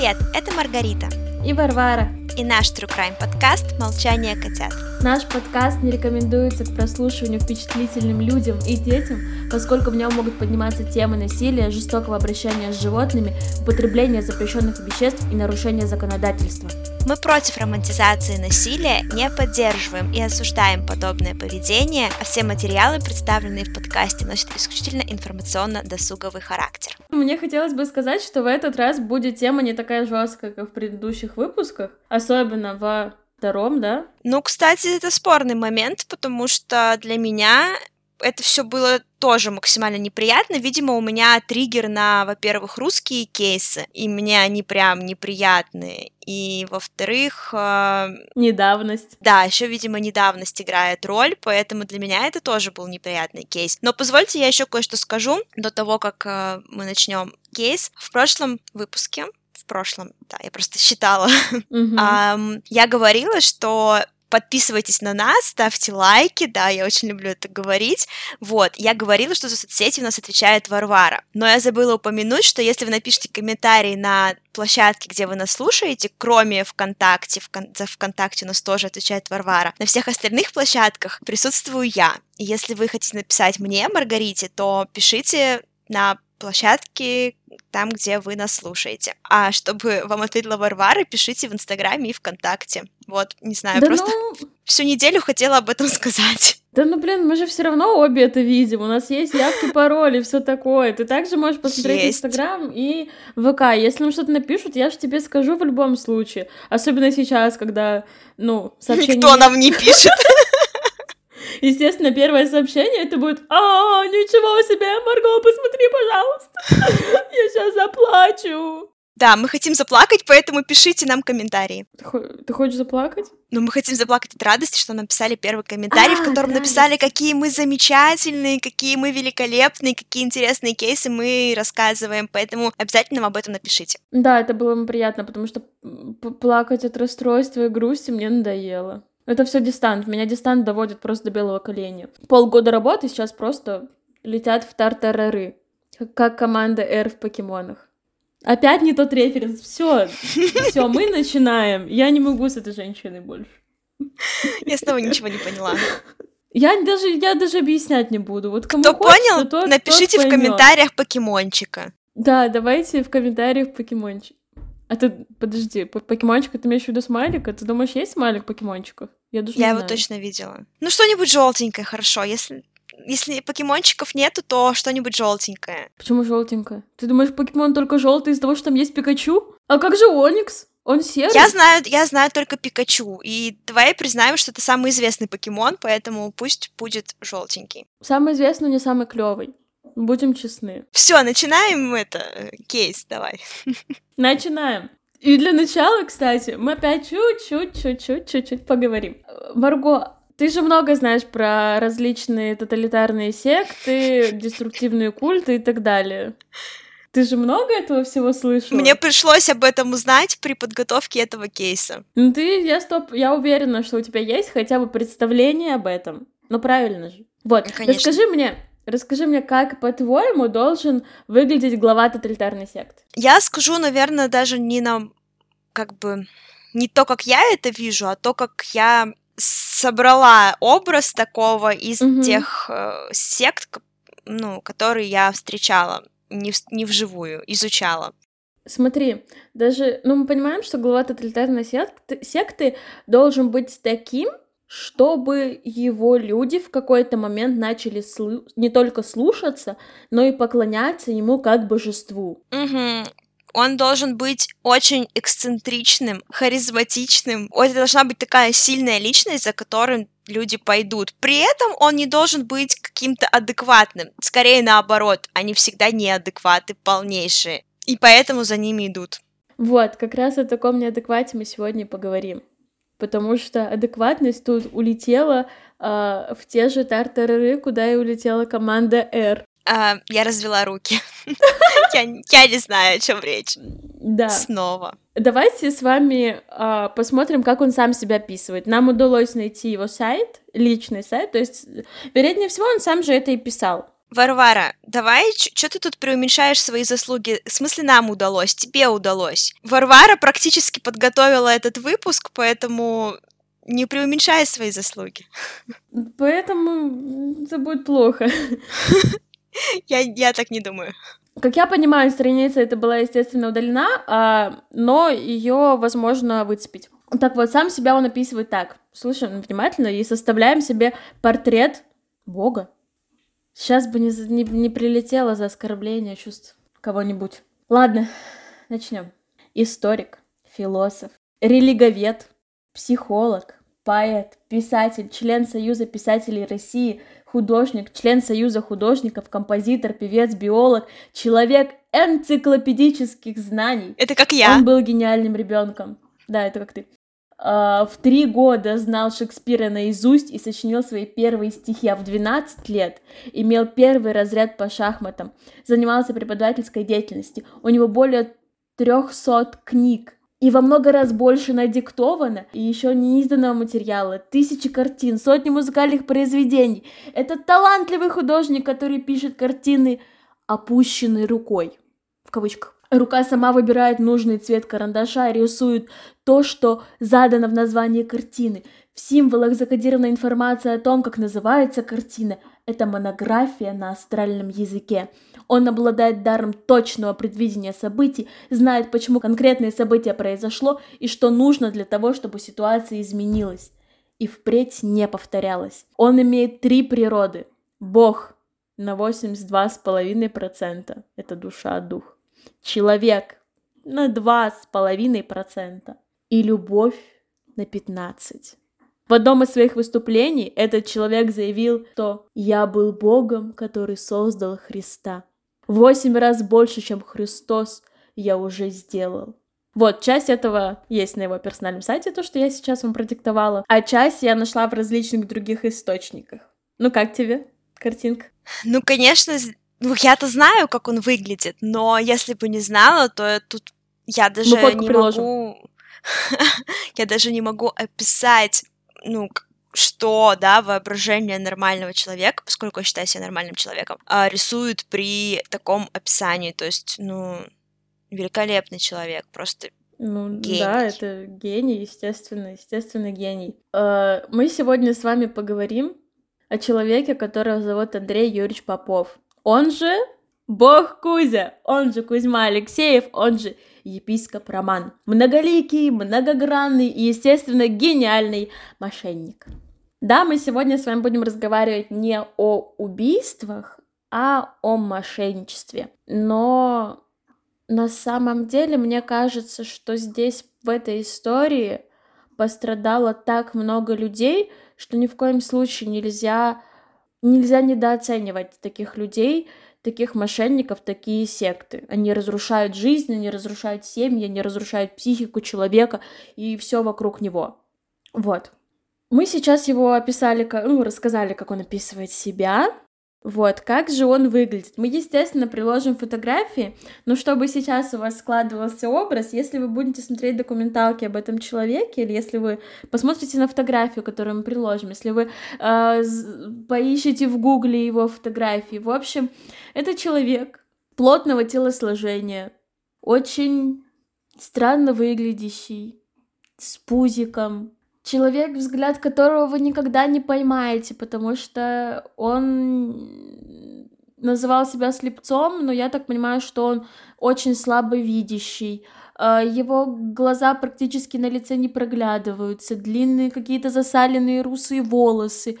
Привет, это Маргарита. И Варвара. И наш True Crime подкаст «Молчание котят». Наш подкаст не рекомендуется к прослушиванию впечатлительным людям и детям, поскольку в нем могут подниматься темы насилия, жестокого обращения с животными, употребления запрещенных веществ и нарушения законодательства. Мы против романтизации насилия, не поддерживаем и осуждаем подобное поведение, а все материалы, представленные в подкасте, носят исключительно информационно-досуговый характер. Мне хотелось бы сказать, что в этот раз будет тема не такая жесткая, как в предыдущих выпусках, особенно в втором, да? Ну, кстати, это спорный момент, потому что для меня это все было тоже максимально неприятно. Видимо, у меня триггер на, во-первых, русские кейсы, и мне они прям неприятные. И, во-вторых... Э... Недавность. Да, еще, видимо, недавность играет роль, поэтому для меня это тоже был неприятный кейс. Но позвольте я еще кое-что скажу до того, как э, мы начнем кейс. В прошлом выпуске в прошлом, да, я просто считала. Mm-hmm. um, я говорила, что подписывайтесь на нас, ставьте лайки, да, я очень люблю это говорить. Вот, я говорила, что за соцсети у нас отвечает Варвара, но я забыла упомянуть, что если вы напишите комментарий на площадке, где вы нас слушаете, кроме ВКонтакте, вкон... за ВКонтакте у нас тоже отвечает Варвара, на всех остальных площадках присутствую я. И если вы хотите написать мне, Маргарите, то пишите на площадке, там, где вы нас слушаете. А чтобы вам ответила Варвара, пишите в Инстаграме и ВКонтакте. Вот, не знаю, да просто ну... всю неделю хотела об этом сказать. Да ну блин, мы же все равно обе это видим. У нас есть явки, пароли, все такое. Ты также можешь посмотреть есть. Инстаграм и ВК. Если нам что-то напишут, я же тебе скажу в любом случае. Особенно сейчас, когда, ну, сообщение... Никто нам не пишет. Естественно, первое сообщение это будет «А, ничего себе, Марго, посмотри, пожалуйста, я сейчас заплачу». Да, мы хотим заплакать, поэтому пишите нам комментарии. Ты, ты хочешь заплакать? Ну, мы хотим заплакать от радости, что написали первый комментарий, а, в котором да, написали, какие мы замечательные, какие мы великолепные, какие интересные кейсы мы рассказываем, поэтому обязательно об этом напишите. Да, это было бы приятно, потому что плакать от расстройства и грусти мне надоело. Это все дистант. Меня дистант доводит просто до белого коленя. Полгода работы сейчас просто летят в тартарары. Как команда R в покемонах. Опять не тот референс. Все, все, мы начинаем. Я не могу с этой женщиной больше. Я снова ничего не поняла. Я даже, я даже объяснять не буду. Вот кому Кто хочется, понял, тот, напишите тот в комментариях покемончика. Да, давайте в комментариях покемончик. А ты, подожди, покемончик, ты имеешь в виду смайлика? Ты думаешь, есть смайлик покемончиков? Я, даже я его знаю. точно видела. Ну, что-нибудь желтенькое, хорошо. Если, если покемончиков нету, то что-нибудь желтенькое. Почему желтенькое? Ты думаешь, покемон только желтый из-за того, что там есть Пикачу? А как же Оникс? Он серый? Я знаю, я знаю только Пикачу. И давай признаем, что это самый известный покемон, поэтому пусть будет желтенький. Самый известный, но не самый клевый. Будем честны. Все, начинаем это э, кейс, давай. Начинаем. И для начала, кстати, мы опять чуть-чуть, чуть-чуть, чуть-чуть поговорим. Марго, ты же много знаешь про различные тоталитарные секты, деструктивные культы и так далее. Ты же много этого всего слышала? Мне пришлось об этом узнать при подготовке этого кейса. Ну ты, я стоп, я уверена, что у тебя есть хотя бы представление об этом. Ну правильно же. Вот, Ну, конечно. расскажи мне, расскажи мне, как, по-твоему, должен выглядеть глава тоталитарной секты? Я скажу, наверное, даже не на как бы не то, как я это вижу, а то, как я собрала образ такого из Мгм. тех э, сект, ну, которые я встречала не, в- не вживую, изучала. Смотри, даже, ну, мы понимаем, что глава тоталитарной секты, секты должен быть таким, чтобы его люди в какой-то момент начали слу- не только слушаться, но и поклоняться ему как божеству. Мгм. Он должен быть очень эксцентричным, харизматичным. Это должна быть такая сильная личность, за которым люди пойдут. При этом он не должен быть каким-то адекватным. Скорее наоборот, они всегда неадекваты, полнейшие. И поэтому за ними идут. Вот, как раз о таком неадеквате мы сегодня поговорим. Потому что адекватность тут улетела а, в те же тартарары, куда и улетела команда R. А, я развела руки. Я, я не знаю, о чем речь. Да. Снова. Давайте с вами а, посмотрим, как он сам себя описывает. Нам удалось найти его сайт, личный сайт, то есть, вероятнее всего, он сам же это и писал. Варвара, давай, что ты тут преуменьшаешь свои заслуги? В смысле, нам удалось, тебе удалось. Варвара практически подготовила этот выпуск, поэтому не преуменьшай свои заслуги. Поэтому это будет плохо. Я, я так не думаю. Как я понимаю, страница это была, естественно, удалена, а, но ее возможно выцепить. Так вот, сам себя он описывает так. Слушаем внимательно и составляем себе портрет Бога. Сейчас бы не, не, не прилетело за оскорбление чувств кого-нибудь. Ладно, начнем. Историк, философ, религовед, психолог, поэт, писатель, член Союза писателей России, художник, член Союза художников, композитор, певец, биолог, человек энциклопедических знаний. Это как я. Он был гениальным ребенком. Да, это как ты. Uh, в три года знал Шекспира наизусть и сочинил свои первые стихи, а в 12 лет имел первый разряд по шахматам, занимался преподавательской деятельностью. У него более 300 книг, и во много раз больше надиктовано, и еще не изданного материала, тысячи картин, сотни музыкальных произведений. Это талантливый художник, который пишет картины опущенной рукой, в кавычках. Рука сама выбирает нужный цвет карандаша и рисует то, что задано в названии картины. В символах закодирована информация о том, как называется картина. Это монография на астральном языке. Он обладает даром точного предвидения событий, знает, почему конкретное событие произошло и что нужно для того, чтобы ситуация изменилась и впредь не повторялась. Он имеет три природы. Бог на 82,5%. Это душа, дух человек на 2,5% и любовь на 15%. В одном из своих выступлений этот человек заявил, что «Я был Богом, который создал Христа. Восемь раз больше, чем Христос, я уже сделал». Вот, часть этого есть на его персональном сайте, то, что я сейчас вам продиктовала, а часть я нашла в различных других источниках. Ну как тебе картинка? Ну, конечно, ну, я-то знаю, как он выглядит, но если бы не знала, то тут я даже не приложим. могу... я даже не могу описать, ну, что, да, воображение нормального человека, поскольку я считаю себя нормальным человеком, а, рисует при таком описании. То есть, ну, великолепный человек, просто ну гений. да, это гений, естественно, естественно гений. А, мы сегодня с вами поговорим о человеке, которого зовут Андрей Юрьевич Попов. Он же Бог Кузя, он же Кузьма Алексеев, он же епископ Роман. Многоликий, многогранный и, естественно, гениальный мошенник. Да, мы сегодня с вами будем разговаривать не о убийствах, а о мошенничестве. Но на самом деле мне кажется, что здесь, в этой истории, пострадало так много людей, что ни в коем случае нельзя Нельзя недооценивать таких людей, таких мошенников, такие секты. Они разрушают жизнь, они разрушают семьи, они разрушают психику человека и все вокруг него. Вот. Мы сейчас его описали, ну, рассказали, как он описывает себя, вот, как же он выглядит? Мы, естественно, приложим фотографии, но чтобы сейчас у вас складывался образ, если вы будете смотреть документалки об этом человеке, или если вы посмотрите на фотографию, которую мы приложим, если вы э, поищете в гугле его фотографии, в общем, это человек плотного телосложения, очень странно выглядящий, с пузиком, человек, взгляд которого вы никогда не поймаете, потому что он называл себя слепцом, но я так понимаю, что он очень слабовидящий. А, его глаза практически на лице не проглядываются, длинные какие-то засаленные русые волосы,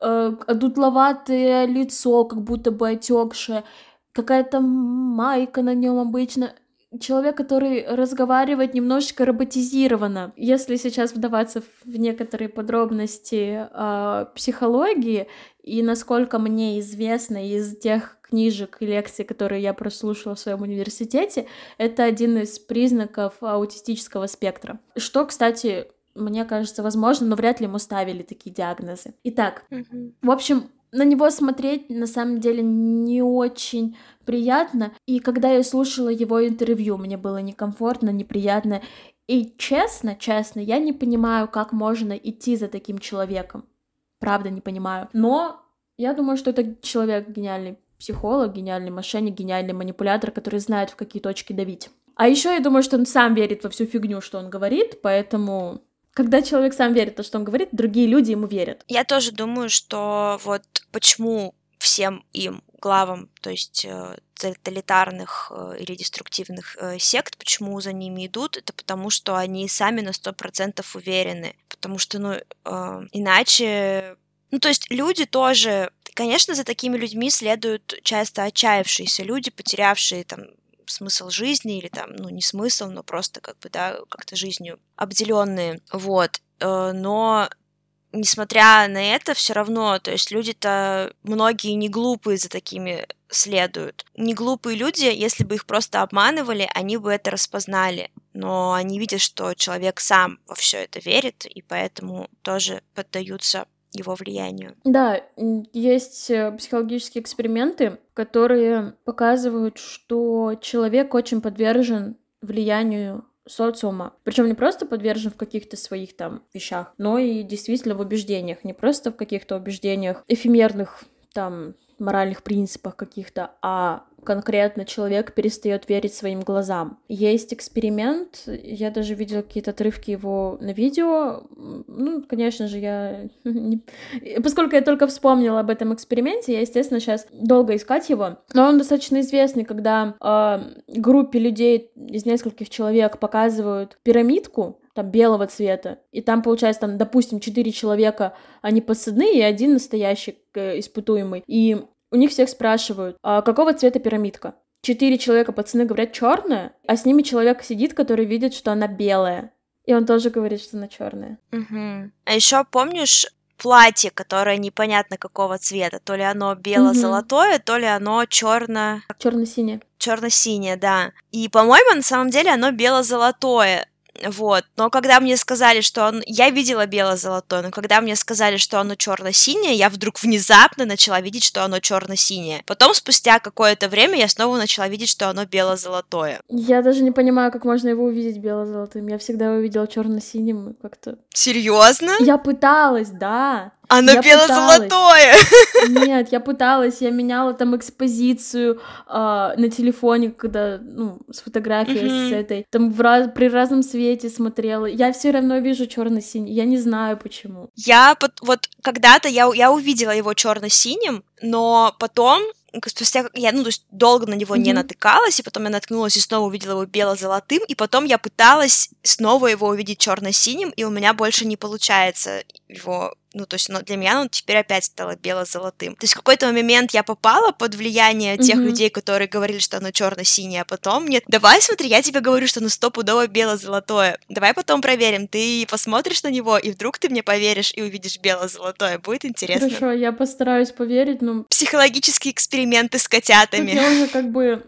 а, дутловатое лицо, как будто бы отекшее, какая-то майка на нем обычно человек, который разговаривает немножечко роботизированно. Если сейчас вдаваться в некоторые подробности э, психологии, и насколько мне известно из тех книжек и лекций, которые я прослушала в своем университете, это один из признаков аутистического спектра. Что, кстати, мне кажется, возможно, но вряд ли ему ставили такие диагнозы. Итак, mm-hmm. в общем, на него смотреть на самом деле не очень приятно. И когда я слушала его интервью, мне было некомфортно, неприятно. И честно, честно, я не понимаю, как можно идти за таким человеком. Правда, не понимаю. Но я думаю, что это человек гениальный. психолог, гениальный мошенник, гениальный манипулятор, который знает, в какие точки давить. А еще я думаю, что он сам верит во всю фигню, что он говорит, поэтому когда человек сам верит в то, что он говорит, другие люди ему верят. Я тоже думаю, что вот почему всем им главам, то есть э, тоталитарных э, или деструктивных э, сект, почему за ними идут, это потому, что они сами на сто процентов уверены, потому что, ну, иначе... Ну, то есть люди тоже, конечно, за такими людьми следуют часто отчаявшиеся люди, потерявшие там смысл жизни или там, ну, не смысл, но просто как бы, да, как-то жизнью обделенные, вот. Но несмотря на это, все равно, то есть люди-то, многие не глупые за такими следуют. Не глупые люди, если бы их просто обманывали, они бы это распознали. Но они видят, что человек сам во все это верит, и поэтому тоже поддаются его влиянию. Да, есть э, психологические эксперименты, которые показывают, что человек очень подвержен влиянию социума. Причем не просто подвержен в каких-то своих там вещах, но и действительно в убеждениях. Не просто в каких-то убеждениях эфемерных там моральных принципах каких-то, а конкретно человек перестает верить своим глазам. Есть эксперимент, я даже видела какие-то отрывки его на видео. Ну, конечно же, я... Поскольку я только вспомнила об этом эксперименте, я, естественно, сейчас долго искать его. Но он достаточно известный, когда э, группе людей из нескольких человек показывают пирамидку, там, белого цвета. И там, получается, там, допустим, четыре человека, они подсадные, и один настоящий э, испытуемый. И у них всех спрашивают, а какого цвета пирамидка? Четыре человека, пацаны, говорят черная, а с ними человек сидит, который видит, что она белая. И он тоже говорит, что она черная. Угу. А еще помнишь платье, которое непонятно какого цвета, то ли оно бело-золотое, угу. то ли оно черно... Черно-синее. Черно-синее, да. И, по-моему, на самом деле оно бело-золотое. Вот. Но когда мне сказали, что он... Я видела бело-золотое, но когда мне сказали, что оно черно-синее, я вдруг внезапно начала видеть, что оно черно-синее. Потом, спустя какое-то время, я снова начала видеть, что оно бело-золотое. Я даже не понимаю, как можно его увидеть бело-золотым. Я всегда его видела черно-синим как-то. Серьезно? Я пыталась, да. Оно бело-золотое! Нет, я пыталась, я меняла там экспозицию э, на телефоне, когда, ну, с фотографией mm-hmm. с этой, там в раз, при разном свете смотрела. Я все равно вижу черно-синий, я не знаю почему. Я вот когда-то я, я увидела его черно-синим, но потом спустя я, ну, то есть долго на него mm-hmm. не натыкалась, и потом я наткнулась и снова увидела его бело-золотым, и потом я пыталась снова его увидеть черно-синим, и у меня больше не получается его ну, то есть, но для меня оно теперь опять стало бело-золотым. То есть в какой-то момент я попала под влияние тех mm-hmm. людей, которые говорили, что оно черно-синее, а потом нет, давай смотри, я тебе говорю, что оно стопудово бело-золотое. Давай потом проверим, ты посмотришь на него, и вдруг ты мне поверишь и увидишь бело-золотое. Будет интересно. Хорошо, я постараюсь поверить, но... Психологические эксперименты с котятами. Тут я уже как бы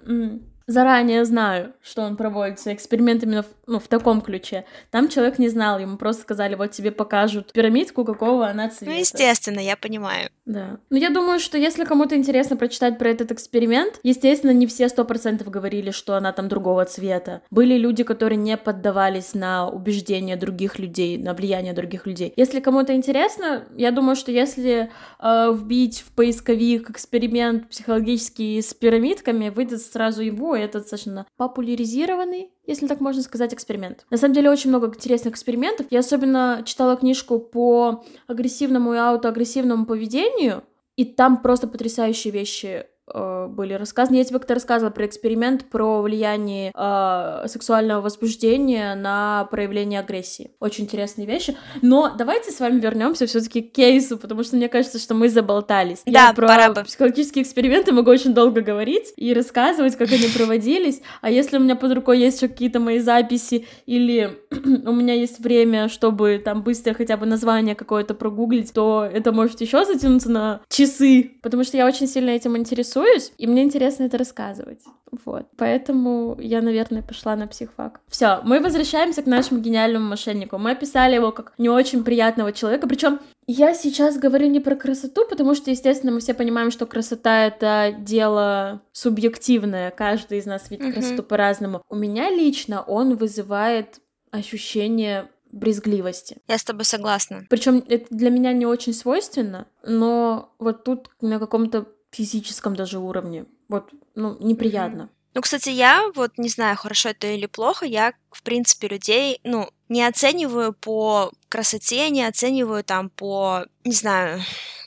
заранее знаю, что он проводится, эксперимент именно в, ну, в таком ключе. Там человек не знал, ему просто сказали, вот тебе покажут пирамидку, какого она цвета. Ну, естественно, я понимаю. Да. Но я думаю, что если кому-то интересно прочитать про этот эксперимент, естественно, не все сто процентов говорили, что она там другого цвета. Были люди, которые не поддавались на убеждения других людей, на влияние других людей. Если кому-то интересно, я думаю, что если э, вбить в поисковик эксперимент психологический с пирамидками, выйдет сразу его, это достаточно популяризированный, если так можно сказать, эксперимент. На самом деле очень много интересных экспериментов. Я особенно читала книжку по агрессивному и аутоагрессивному поведению, и там просто потрясающие вещи Э, были рассказаны. Я тебе как-то рассказывала про эксперимент про влияние э, сексуального возбуждения на проявление агрессии. Очень интересные вещи. Но давайте с вами вернемся все-таки к кейсу, потому что мне кажется, что мы заболтались. Да, Я про пора бы. психологические эксперименты могу очень долго говорить и рассказывать, как они проводились. А если у меня под рукой есть еще какие-то мои записи или у меня есть время, чтобы там быстро хотя бы название какое-то прогуглить, то это может еще затянуться на часы, потому что я очень сильно этим интересуюсь интересуюсь, и мне интересно это рассказывать. Вот. Поэтому я, наверное, пошла на психфак. Все, мы возвращаемся к нашему гениальному мошеннику. Мы описали его как не очень приятного человека. Причем я сейчас говорю не про красоту, потому что, естественно, мы все понимаем, что красота это дело субъективное. Каждый из нас видит mm-hmm. красоту по-разному. У меня лично он вызывает ощущение брезгливости. Я с тобой согласна. Причем это для меня не очень свойственно, но вот тут на каком-то физическом даже уровне. Вот, ну, неприятно. Ну, кстати, я вот не знаю, хорошо это или плохо, я, в принципе, людей, ну, не оцениваю по красоте, не оцениваю там по, не знаю,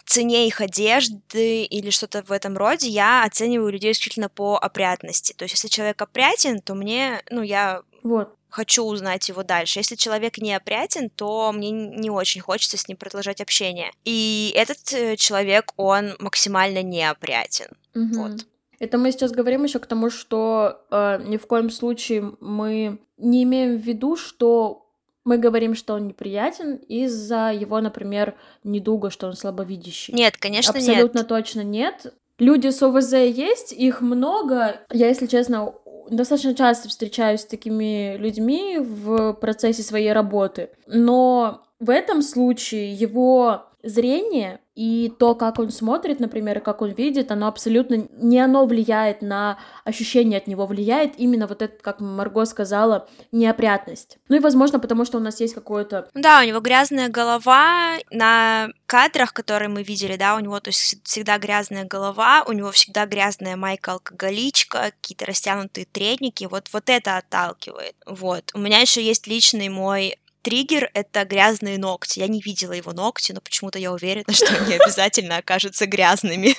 цене их одежды или что-то в этом роде, я оцениваю людей исключительно по опрятности. То есть, если человек опрятен, то мне, ну, я вот. Хочу узнать его дальше. Если человек не опрятен, то мне не очень хочется с ним продолжать общение. И этот э, человек, он максимально неопрятен. Угу. Вот. Это мы сейчас говорим еще к тому, что э, ни в коем случае мы не имеем в виду, что мы говорим, что он неприятен из-за его, например, недуга, что он слабовидящий. Нет, конечно, Абсолютно нет. точно нет. Люди с ОВЗ есть, их много. Я, если честно, достаточно часто встречаюсь с такими людьми в процессе своей работы. Но в этом случае его зрение и то, как он смотрит, например, и как он видит, оно абсолютно не оно влияет на ощущение от него, влияет именно вот это, как Марго сказала, неопрятность. Ну и, возможно, потому что у нас есть какое-то... Да, у него грязная голова на кадрах, которые мы видели, да, у него то есть всегда грязная голова, у него всегда грязная майка-алкоголичка, какие-то растянутые треники, вот, вот это отталкивает, вот. У меня еще есть личный мой Триггер — это грязные ногти. Я не видела его ногти, но почему-то я уверена, что они обязательно окажутся грязными.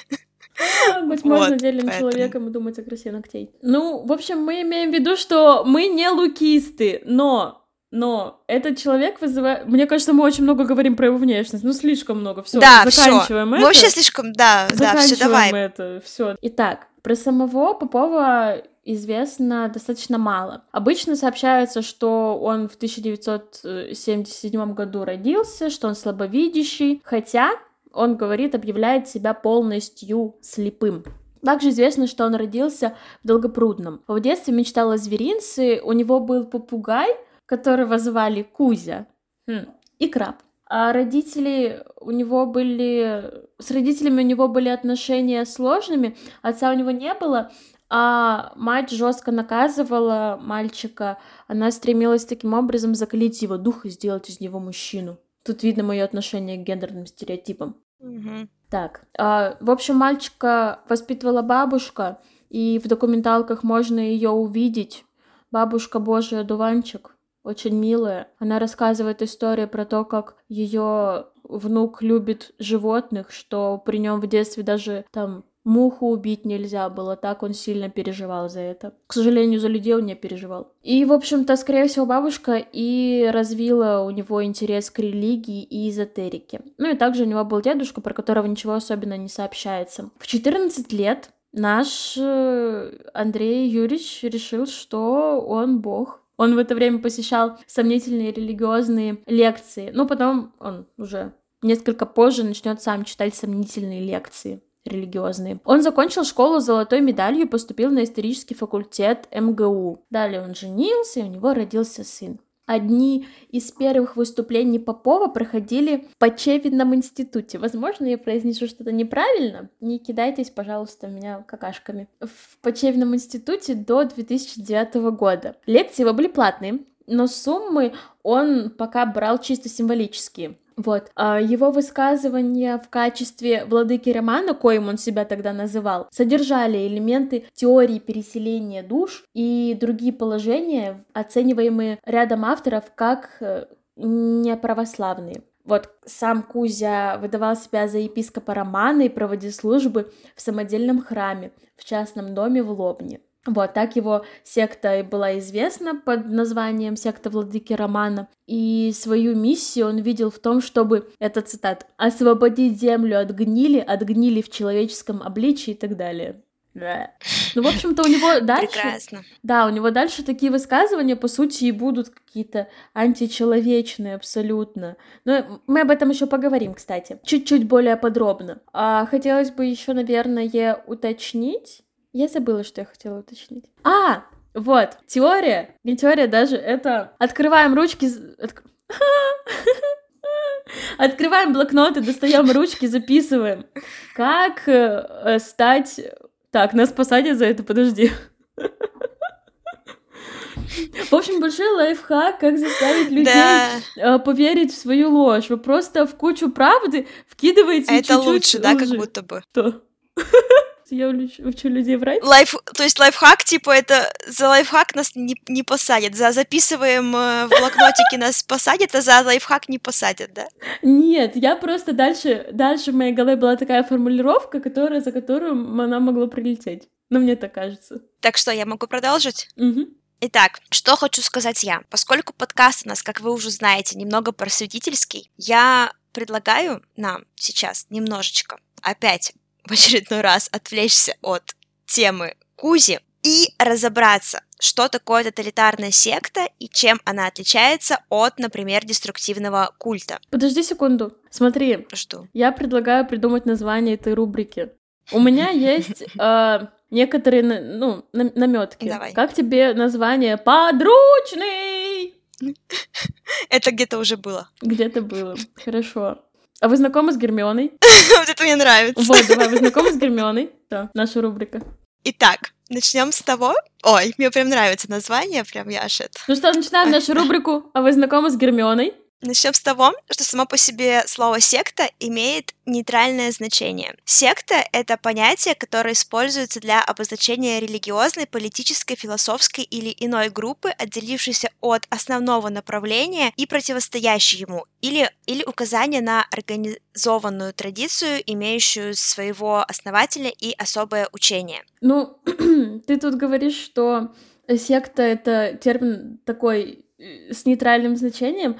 Быть можно отдельным человеком и думать о красе ногтей. Ну, в общем, мы имеем в виду, что мы не лукисты, но но этот человек вызывает... Мне кажется, мы очень много говорим про его внешность. Ну, слишком много. Все, да, заканчиваем всё. это. Мы вообще слишком, да, да, все, давай. это, все. Итак, про самого Попова известно достаточно мало. Обычно сообщается, что он в 1977 году родился, что он слабовидящий, хотя он говорит, объявляет себя полностью слепым. Также известно, что он родился в Долгопрудном. В детстве мечтал о зверинце, у него был попугай, которого звали Кузя, хм. и краб. А родители у него были... С родителями у него были отношения сложными, отца у него не было, а мать жестко наказывала мальчика. Она стремилась таким образом закалить его дух и сделать из него мужчину. Тут видно мое отношение к гендерным стереотипам. Угу. Так, а, в общем, мальчика воспитывала бабушка, и в документалках можно ее увидеть. Бабушка Божий дуванчик, очень милая. Она рассказывает историю про то, как ее внук любит животных, что при нем в детстве даже там Муху убить нельзя было, так он сильно переживал за это. К сожалению, за людей он не переживал. И, в общем-то, скорее всего, бабушка и развила у него интерес к религии и эзотерике. Ну и также у него был дедушка, про которого ничего особенно не сообщается. В 14 лет наш э, Андрей Юрьевич решил, что он бог. Он в это время посещал сомнительные религиозные лекции. Ну, потом он уже несколько позже начнет сам читать сомнительные лекции религиозные. Он закончил школу с золотой медалью и поступил на исторический факультет МГУ. Далее он женился, и у него родился сын. Одни из первых выступлений Попова проходили в Почевинном институте. Возможно, я произнесу что-то неправильно. Не кидайтесь, пожалуйста, меня какашками. В Почевинном институте до 2009 года. Лекции его были платные, но суммы он пока брал чисто символические. Вот. А его высказывания в качестве владыки романа, коим он себя тогда называл, содержали элементы теории переселения душ и другие положения, оцениваемые рядом авторов как э, неправославные. Вот сам Кузя выдавал себя за епископа Романа и проводил службы в самодельном храме в частном доме в Лобне. Вот, так его секта и была известна под названием секта Владыки Романа. И свою миссию он видел в том, чтобы, это цитат, «освободить землю от гнили, от гнили в человеческом обличии» и так далее. Ну, в общем-то, у него дальше... Прекрасно. Да, у него дальше такие высказывания, по сути, и будут какие-то античеловечные абсолютно. Но мы об этом еще поговорим, кстати, чуть-чуть более подробно. А хотелось бы еще, наверное, уточнить, я забыла, что я хотела уточнить. А, вот, теория, не теория даже, это открываем ручки... Отк... Открываем блокноты, достаем ручки, записываем. Как э, стать... Так, нас посадят за это, подожди. В общем, большой лайфхак, как заставить людей да. Э, поверить в свою ложь. Вы просто в кучу правды вкидываете Это лучше, да, как будто бы. Что? Что я учу, учу людей врать. Лайф, то есть лайфхак, типа, это за лайфхак нас не, не посадят, за записываем э, в блокнотике нас посадят, а за лайфхак не посадят, да? Нет, я просто дальше, дальше в моей голове была такая формулировка, которая, за которую она могла прилететь. Ну, мне так кажется. Так что, я могу продолжить? Угу. Итак, что хочу сказать я. Поскольку подкаст у нас, как вы уже знаете, немного просветительский, я предлагаю нам сейчас немножечко опять в очередной раз отвлечься от темы Кузи и разобраться, что такое тоталитарная секта и чем она отличается от, например, деструктивного культа. Подожди секунду. Смотри. Что? Я предлагаю придумать название этой рубрики. У меня есть э, некоторые, ну, наметки. Давай. Как тебе название подручный? Это где-то уже было. Где-то было. Хорошо. А вы знакомы с Гермионой? Вот это мне нравится. Вот, давай, вы знакомы с Гермионой? Да, наша рубрика. Итак, начнем с того. Ой, мне прям нравится название, прям яшет. Ну что, начинаем нашу рубрику. А вы знакомы с Гермионой? Начнем с того, что само по себе слово секта имеет нейтральное значение. Секта — это понятие, которое используется для обозначения религиозной, политической, философской или иной группы, отделившейся от основного направления и противостоящей ему, или, или указание на организованную традицию, имеющую своего основателя и особое учение. Ну, ты тут говоришь, что секта — это термин такой э, с нейтральным значением,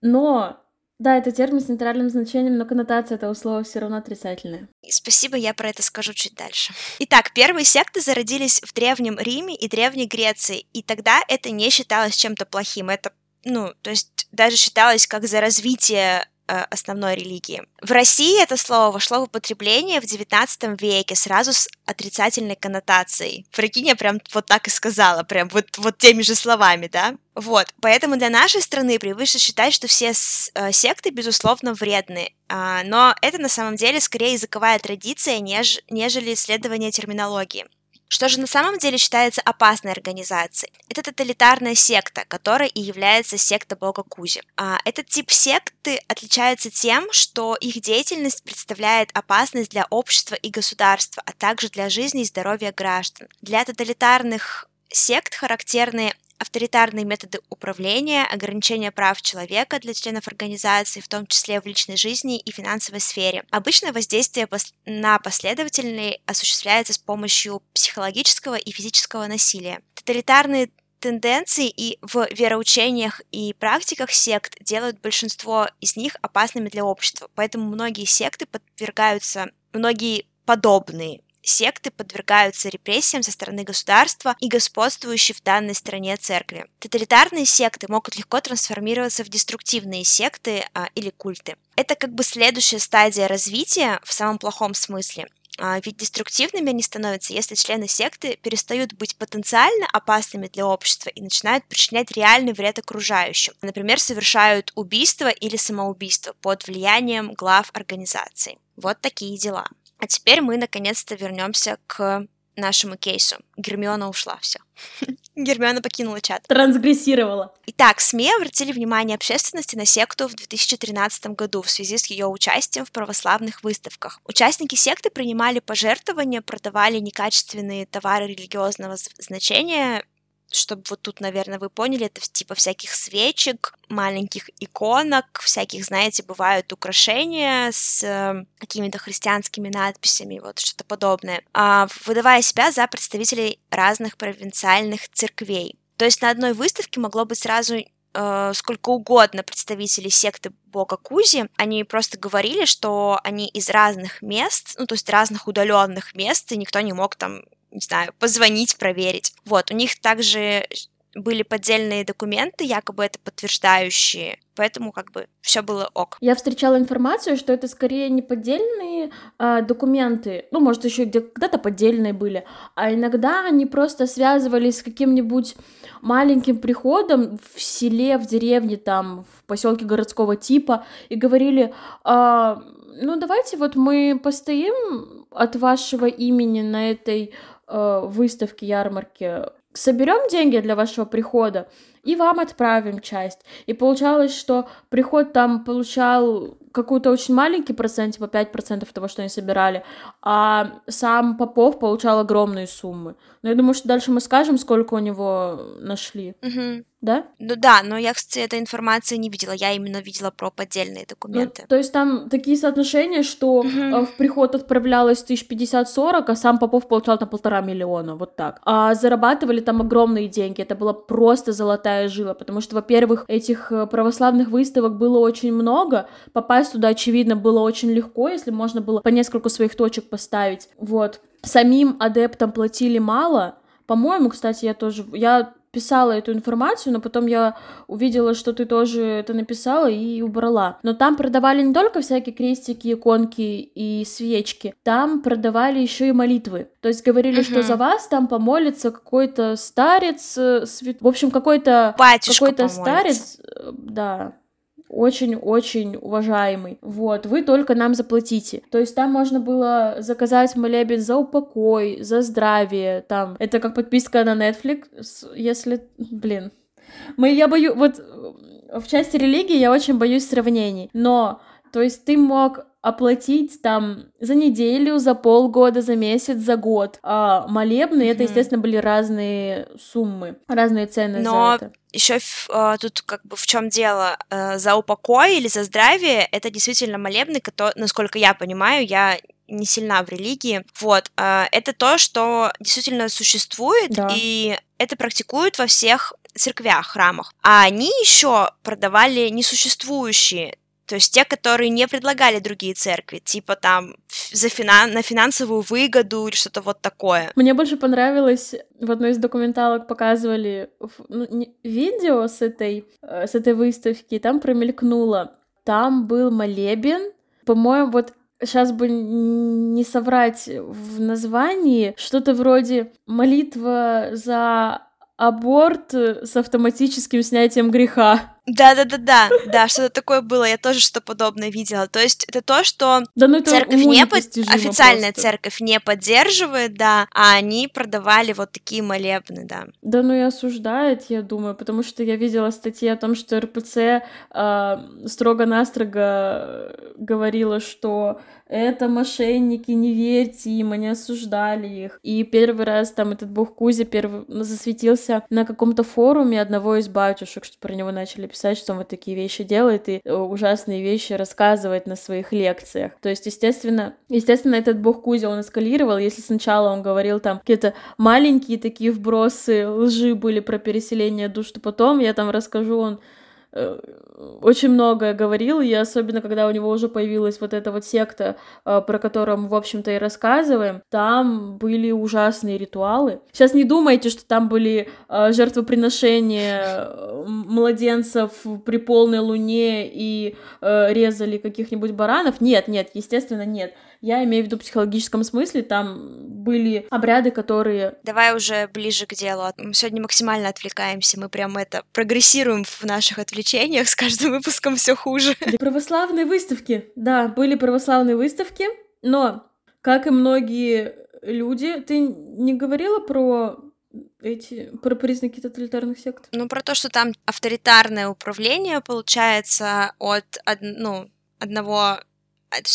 но да, это термин с нейтральным значением, но коннотация этого слова все равно отрицательная. Спасибо, я про это скажу чуть дальше. Итак, первые секты зародились в Древнем Риме и Древней Греции, и тогда это не считалось чем-то плохим. Это, ну, то есть даже считалось как за развитие основной религии. В России это слово вошло в употребление в XIX веке сразу с отрицательной коннотацией. Прикинь, я прям вот так и сказала, прям вот, вот теми же словами, да? Вот, поэтому для нашей страны привычно считать, что все э, секты, безусловно, вредны, а, но это на самом деле скорее языковая традиция, неж, нежели исследование терминологии. Что же на самом деле считается опасной организацией? Это тоталитарная секта, которая и является секта бога Кузи. А этот тип секты отличается тем, что их деятельность представляет опасность для общества и государства, а также для жизни и здоровья граждан. Для тоталитарных сект характерны авторитарные методы управления, ограничения прав человека для членов организации, в том числе в личной жизни и финансовой сфере. Обычно воздействие на последовательные осуществляется с помощью психологического и физического насилия. Тоталитарные тенденции и в вероучениях и практиках сект делают большинство из них опасными для общества, поэтому многие секты подвергаются, многие подобные секты подвергаются репрессиям со стороны государства и господствующей в данной стране церкви. Тоталитарные секты могут легко трансформироваться в деструктивные секты а, или культы. Это как бы следующая стадия развития в самом плохом смысле. А, ведь деструктивными они становятся, если члены секты перестают быть потенциально опасными для общества и начинают причинять реальный вред окружающим. Например, совершают убийство или самоубийство под влиянием глав организации. Вот такие дела. А теперь мы наконец-то вернемся к нашему кейсу. Гермиона ушла, все. Гермиона покинула чат. Трансгрессировала. Итак, СМИ обратили внимание общественности на секту в 2013 году в связи с ее участием в православных выставках. Участники секты принимали пожертвования, продавали некачественные товары религиозного значения чтобы вот тут, наверное, вы поняли, это типа всяких свечек, маленьких иконок, всяких, знаете, бывают украшения с э, какими-то христианскими надписями, вот что-то подобное, а, выдавая себя за представителей разных провинциальных церквей. То есть на одной выставке могло быть сразу э, сколько угодно представителей секты бога Кузи, они просто говорили, что они из разных мест, ну то есть разных удаленных мест, и никто не мог там не знаю, позвонить, проверить. Вот, у них также были поддельные документы, якобы это подтверждающие, поэтому как бы все было ок. Я встречала информацию, что это скорее не поддельные а, документы, ну, может, еще когда-то поддельные были, а иногда они просто связывались с каким-нибудь маленьким приходом в селе, в деревне, там, в поселке городского типа, и говорили, а, ну, давайте вот мы постоим от вашего имени на этой э, выставке, ярмарке, соберем деньги для вашего прихода, и вам отправим часть. И получалось, что приход там получал какой-то очень маленький процент, типа 5% того, что они собирали, а сам Попов получал огромные суммы. Но я думаю, что дальше мы скажем, сколько у него нашли. Мгм. Да? Ну да, но я, кстати, этой информации не видела. Я именно видела про поддельные Ну, документы. то есть там такие соотношения, что э, в приход отправлялось тысяч пятьдесят-сорок, а сам Попов получал на полтора миллиона, вот так. А зарабатывали там огромные деньги, это была просто золотая жила, потому что, во-первых, этих э, православных выставок было очень много, попасть туда, очевидно, было очень легко, если можно было по несколько своих точек поставить, вот. Самим адептам платили мало, по-моему, кстати, я тоже, я писала эту информацию, но потом я увидела, что ты тоже это написала и убрала. Но там продавали не только всякие крестики, иконки и свечки, там продавали еще и молитвы. То есть говорили, что Мгм. за вас там помолится какой-то старец, э, свят- в общем, какой-то Батюшка какой-то помолится. старец, э, да, очень-очень уважаемый. Вот, вы только нам заплатите. То есть там можно было заказать молебен за упокой, за здравие, там. Это как подписка на Netflix, если... Блин. Мы, я боюсь... Вот в части религии я очень боюсь сравнений. Но, то есть ты мог оплатить там за неделю, за полгода, за месяц, за год. А молебны, это, Мгм. естественно, были разные суммы, разные цены Но за это. еще тут как бы в чем дело э, за упокой или за здравие это действительно молебны, который, насколько я понимаю, я не сильна в религии. Вот э, это то, что действительно существует Да. и это практикуют во всех церквях, храмах. А они еще продавали несуществующие то есть те, которые не предлагали другие церкви, типа там за финан- на финансовую выгоду или что-то вот такое. Мне больше понравилось, в одной из документалок показывали ну, не- видео с этой, э, с этой выставки, там промелькнуло. Там был молебен, по-моему, вот сейчас бы не соврать в названии, что-то вроде молитва за аборт с автоматическим снятием греха. Да-да-да-да, да, что-то такое было, я тоже что подобное видела. То есть это то, что Да ну это церковь не под... официальная просто. церковь не поддерживает, да, а они продавали вот такие молебны, да. Да, ну и осуждает, я думаю, потому что я видела статьи о том, что РПЦ а, строго-настрого говорила, что это мошенники, не верьте им, они осуждали их. И первый раз там этот бог Кузя первый засветился на каком-то форуме одного из батюшек, что про него начали писать, что он вот такие вещи делает и э, ужасные вещи рассказывает на своих лекциях. То есть, естественно, естественно, этот бог Кузя, он эскалировал, если сначала он говорил там какие-то маленькие такие вбросы лжи были про переселение душ, то потом я там расскажу, он очень многое говорил, и особенно, когда у него уже появилась вот эта вот секта, э, про которую мы, в общем-то, и рассказываем, там были ужасные ритуалы. Сейчас не думайте, что там были э, жертвоприношения э, младенцев при полной луне и э, резали каких-нибудь баранов. Нет, нет, естественно, нет. Я имею в виду в психологическом смысле, там были обряды, которые... Давай уже ближе к делу. Мы сегодня максимально отвлекаемся, мы прям это прогрессируем в наших отвлечениях, с каждым выпуском все хуже. Православные выставки, да, были православные выставки, но, как и многие люди, ты не говорила про эти, про признаки тоталитарных сект? Ну, про то, что там авторитарное управление получается от, ну, одного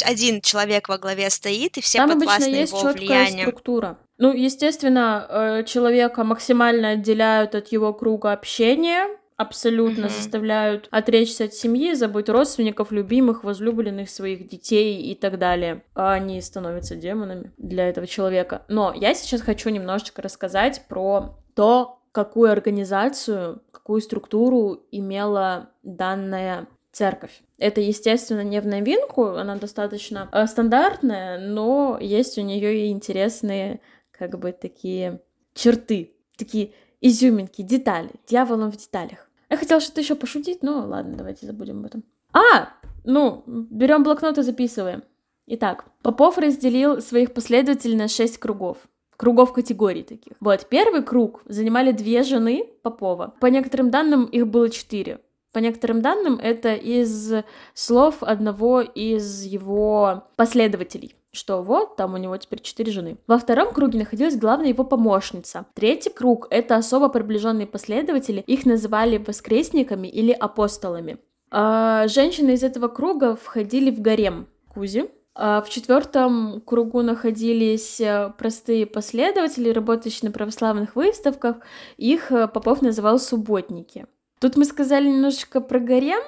один человек во главе стоит, и все Там обычно подвластны есть его четкая влиянию. структура. Ну, естественно, э, человека максимально отделяют от его круга общения, абсолютно Мгм. заставляют отречься от семьи, забыть родственников, любимых, возлюбленных своих детей и так далее. А они становятся демонами для этого человека. Но я сейчас хочу немножечко рассказать про то, какую организацию, какую структуру имела данная церковь. Это, естественно, не в новинку, она достаточно э, стандартная, но есть у нее и интересные, как бы, такие черты, такие изюминки, детали. Дьявол он в деталях. Я хотела что-то еще пошутить, но ладно, давайте забудем об этом. А, ну, берем блокнот и записываем. Итак, Попов разделил своих последователей на шесть кругов кругов категорий таких. Вот, первый круг занимали две жены Попова. По некоторым данным, их было четыре. По некоторым данным, это из слов одного из его последователей. что вот, там у него теперь четыре жены. Во втором круге находилась главная его помощница. Третий круг — это особо приближенные последователи, их называли воскресниками или апостолами. А, женщины из этого круга входили в гарем Кузи, а в четвертом кругу находились э, простые последователи, работающие на православных выставках. Их э, Попов называл субботники. Тут мы сказали немножечко про гарем.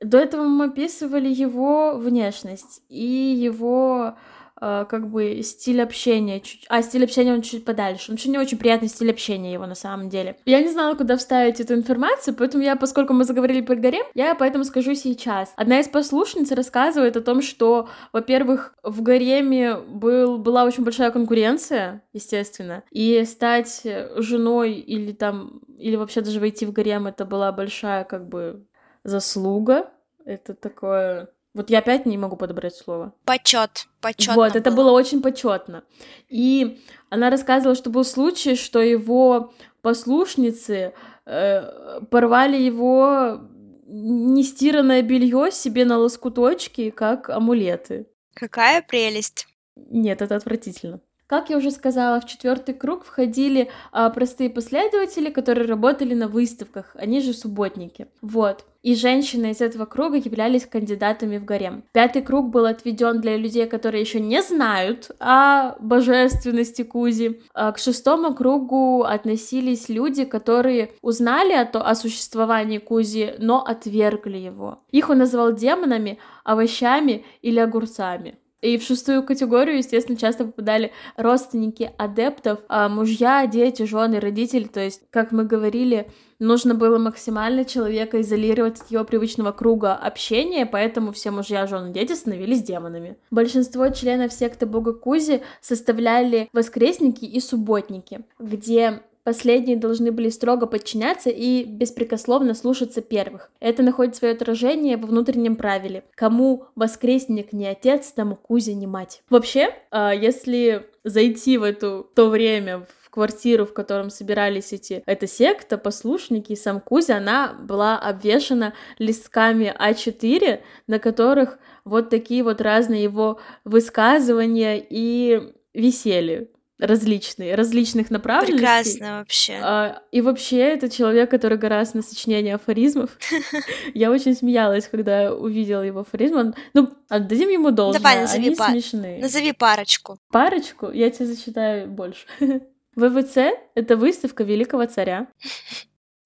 До этого мы описывали его внешность и его как бы стиль общения. Чуть... А, стиль общения он чуть подальше. Он вообще не очень приятный стиль общения его на самом деле. Я не знала, куда вставить эту информацию, поэтому я, поскольку мы заговорили про гарем, я поэтому скажу сейчас. Одна из послушниц рассказывает о том, что, во-первых, в гареме был, была очень большая конкуренция, естественно, и стать женой или там, или вообще даже войти в гарем, это была большая как бы заслуга. Это такое вот я опять не могу подобрать слово. Почет. Почет. Вот, это было очень почетно. И она рассказывала, что был случай, что его послушницы э, порвали его нестиранное белье себе на лоскуточки, как амулеты. Какая прелесть. Нет, это отвратительно. Как я уже сказала, в четвертый круг входили а, простые последователи, которые работали на выставках, они же субботники. Вот. И женщины из этого круга являлись кандидатами в гарем. Пятый круг был отведен для людей, которые еще не знают о божественности Кузи. А к шестому кругу относились люди, которые узнали о, то, о существовании Кузи, но отвергли его. Их он называл демонами, овощами или огурцами. И в шестую категорию, естественно, часто попадали родственники адептов, а мужья, дети, жены, родители. То есть, как мы говорили, нужно было максимально человека изолировать от его привычного круга общения, поэтому все мужья, жены, дети становились демонами. Большинство членов секты бога Кузи составляли воскресники и субботники, где Последние должны были строго подчиняться и беспрекословно слушаться первых. Это находит свое отражение во внутреннем правиле. Кому воскресник не отец, тому Кузя не мать. Вообще, а, если зайти в эту то время в квартиру, в котором собирались эти, эта секта, послушники, и сам Кузя, она была обвешана листками А4, на которых вот такие вот разные его высказывания и висели различные, различных направленностей. Прекрасно вообще. А, и вообще, это человек, который гораздо на сочинение афоризмов. Я очень смеялась, когда увидела его афоризм. Он, ну, отдадим ему должное, Давай, назови они пар... смешные. Назови парочку. Парочку? Я тебе зачитаю больше. ВВЦ — это выставка великого царя.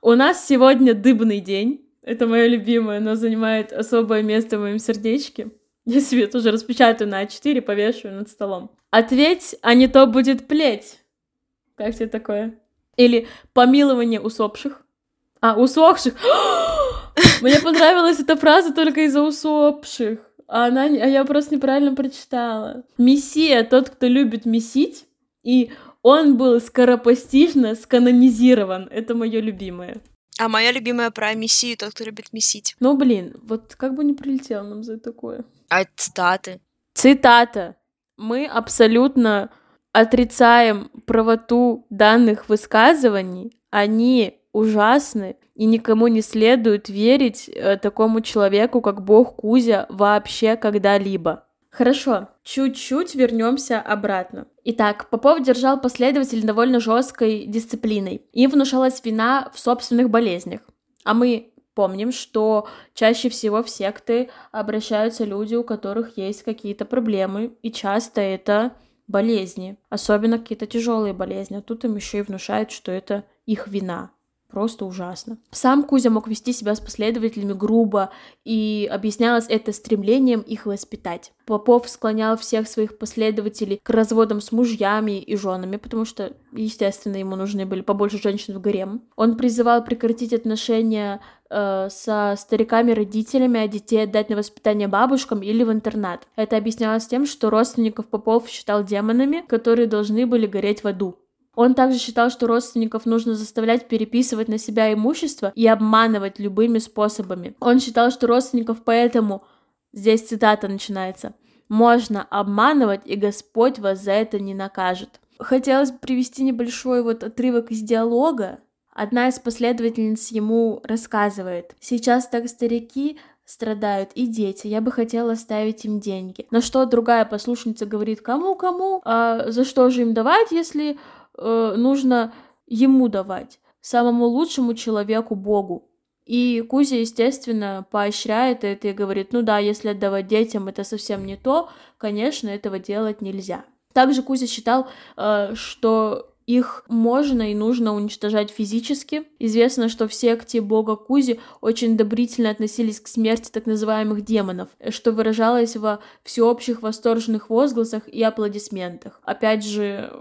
У нас сегодня дыбный день. Это мое любимое, но занимает особое место в моем сердечке. Я себе тоже распечатаю на А4, повешаю над столом. Ответь, а не то будет плеть. Как тебе такое? Или помилование усопших. А, усопших. Мне понравилась эта фраза только из-за усопших. А, она, а я просто неправильно прочитала. Мессия, тот, кто любит месить, и он был скоропостижно сканонизирован. Это мое любимое. А моя любимая про мессию, тот, кто любит месить. Ну, блин, вот как бы не прилетел нам за такое. А цитаты? Цитата. Мы абсолютно отрицаем правоту данных высказываний. Они ужасны, и никому не следует верить э, такому человеку, как бог Кузя, вообще когда-либо. Хорошо, чуть-чуть вернемся обратно. Итак, Попов держал последователей довольно жесткой дисциплиной. Им внушалась вина в собственных болезнях. А мы Помним, что чаще всего в секты обращаются люди, у которых есть какие-то проблемы, и часто это болезни, особенно какие-то тяжелые болезни. А тут им еще и внушают, что это их вина. Просто ужасно. Сам Кузя мог вести себя с последователями грубо, и объяснялось это стремлением их воспитать. Попов склонял всех своих последователей к разводам с мужьями и женами, потому что, естественно, ему нужны были побольше женщин в гарем. Он призывал прекратить отношения э, со стариками-родителями, а детей отдать на воспитание бабушкам или в интернат. Это объяснялось тем, что родственников Попов считал демонами, которые должны были гореть в аду. Он также считал, что родственников нужно заставлять переписывать на себя имущество и обманывать любыми способами. Он считал, что родственников поэтому, здесь цитата начинается, можно обманывать, и Господь вас за это не накажет. Хотелось бы привести небольшой вот отрывок из диалога. Одна из последовательниц ему рассказывает. Сейчас так старики страдают и дети, я бы хотела оставить им деньги. На что другая послушница говорит, кому-кому, а за что же им давать, если э, нужно ему давать, самому лучшему человеку Богу. И Кузя, естественно, поощряет это и говорит, ну да, если отдавать детям, это совсем не то, конечно, этого делать нельзя. Также Кузя считал, э, что их можно и нужно уничтожать физически. Известно, что в секте бога Кузи очень одобрительно относились к смерти так называемых демонов, что выражалось во всеобщих восторженных возгласах и аплодисментах. Опять же,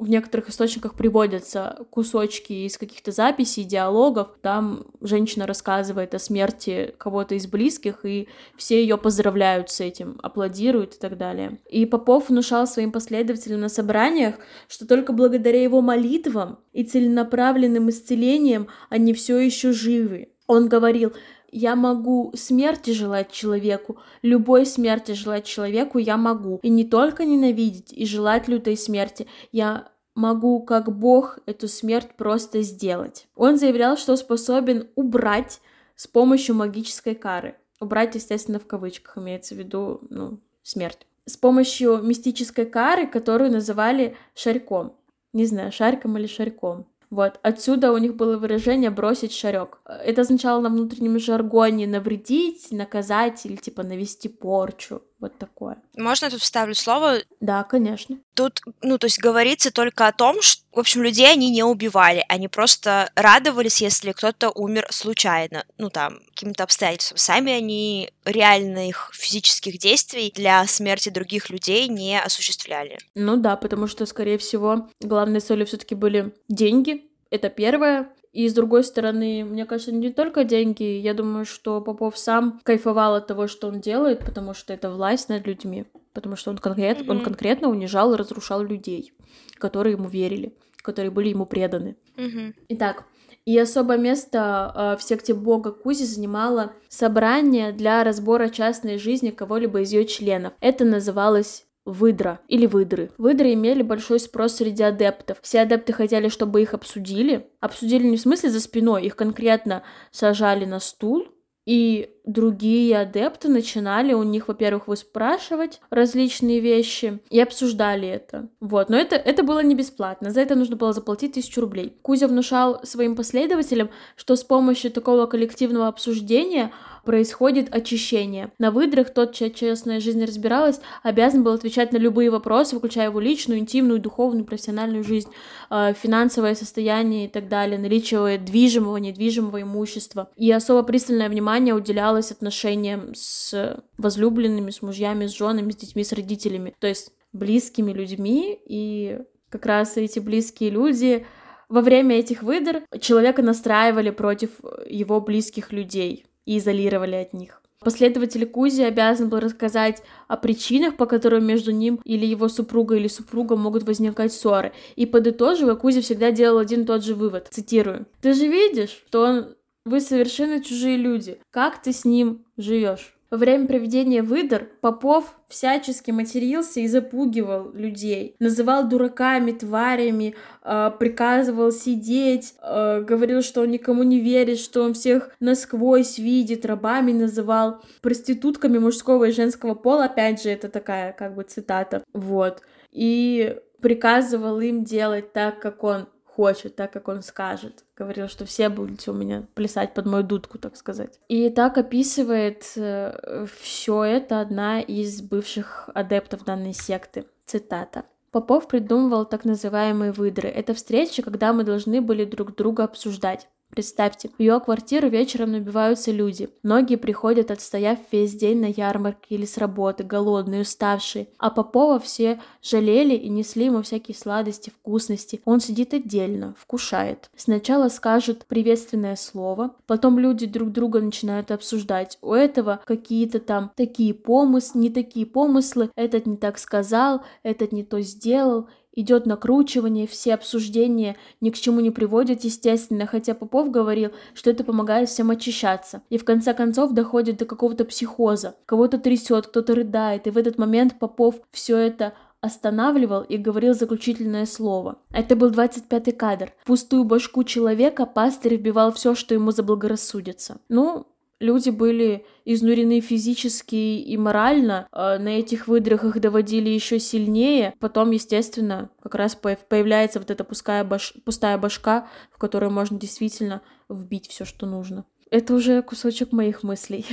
в некоторых источниках приводятся кусочки из каких-то записей, диалогов. Там женщина рассказывает о смерти кого-то из близких, и все ее поздравляют с этим, аплодируют и так далее. И Попов внушал своим последователям на собраниях, что только благодаря его молитвам и целенаправленным исцелениям они все еще живы. Он говорил, я могу смерти желать человеку, любой смерти желать человеку я могу. И не только ненавидеть и желать лютой смерти, я могу как Бог эту смерть просто сделать. Он заявлял, что способен убрать с помощью магической кары. Убрать, естественно, в кавычках имеется в виду, ну, смерть. С помощью мистической кары, которую называли шарьком. Не знаю, шариком или шарьком. Вот, отсюда у них было выражение «бросить шарек». Это означало на внутреннем жаргоне навредить, наказать или типа навести порчу. Вот такое. Можно я тут вставлю слово? Да, конечно. Тут, ну, то есть говорится только о том, что, в общем, людей они не убивали, они просто радовались, если кто-то умер случайно, ну, там, каким-то обстоятельством. Сами они реальных физических действий для смерти других людей не осуществляли. Ну да, потому что, скорее всего, главной целью все таки были деньги, это первое. И с другой стороны, мне кажется, не только деньги. Я думаю, что Попов сам кайфовал от того, что он делает, потому что это власть над людьми. Потому что он, конкрет, mm-hmm. он конкретно унижал и разрушал людей, которые ему верили, которые были ему преданы. Mm-hmm. Итак, и особое место э, в секте бога Кузи занимало собрание для разбора частной жизни кого-либо из ее членов. Это называлось выдра или выдры. Выдры имели большой спрос среди адептов. Все адепты хотели, чтобы их обсудили. Обсудили не в смысле за спиной, их конкретно сажали на стул, и другие адепты начинали у них, во-первых, выспрашивать различные вещи и обсуждали это. Вот, но это, это было не бесплатно, за это нужно было заплатить тысячу рублей. Кузя внушал своим последователям, что с помощью такого коллективного обсуждения происходит очищение. На выдрах тот, чья частная жизнь разбиралась, обязан был отвечать на любые вопросы, включая его личную, интимную, духовную, профессиональную жизнь, э, финансовое состояние и так далее, наличие движимого, недвижимого имущества. И особо пристальное внимание уделялось отношениям с возлюбленными, с мужьями, с женами, с детьми, с родителями, то есть близкими людьми, и как раз эти близкие люди во время этих выдр человека настраивали против его близких людей и изолировали от них. Последователь Кузи обязан был рассказать о причинах, по которым между ним или его супругой или супругом могут возникать ссоры. И подытоживая, Кузи всегда делал один и тот же вывод. Цитирую. «Ты же видишь, что он... вы совершенно чужие люди. Как ты с ним живешь?» Во время проведения выдор Попов всячески матерился и запугивал людей, называл дураками, тварями, э, приказывал сидеть, э, говорил, что он никому не верит, что он всех насквозь видит, рабами называл, проститутками мужского и женского пола, опять же, это такая как бы цитата, вот, и приказывал им делать так, как он хочет, так, как он скажет. Говорил, что все будете у меня плясать под мою дудку, так сказать. И так описывает э, все это одна из бывших адептов данной секты. Цитата. Попов придумывал так называемые выдры. Это встречи, когда мы должны были друг друга обсуждать. Представьте, в ее квартиру вечером набиваются люди. Многие приходят, отстояв весь день на ярмарке или с работы, голодные, уставшие. А Попова все жалели и несли ему всякие сладости, вкусности. Он сидит отдельно, вкушает. Сначала скажет приветственное слово, потом люди друг друга начинают обсуждать. У этого какие-то там такие помыслы, не такие помыслы, этот не так сказал, этот не то сделал идет накручивание, все обсуждения ни к чему не приводят, естественно, хотя Попов говорил, что это помогает всем очищаться. И в конце концов доходит до какого-то психоза. Кого-то трясет, кто-то рыдает, и в этот момент Попов все это останавливал и говорил заключительное слово. Это был 25-й кадр. В пустую башку человека пастырь вбивал все, что ему заблагорассудится. Ну, люди были изнурены физически и морально, э, на этих выдохах доводили еще сильнее, потом, естественно, как раз появляется вот эта пустая, баш... пустая башка, в которую можно действительно вбить все, что нужно. Это уже кусочек моих мыслей.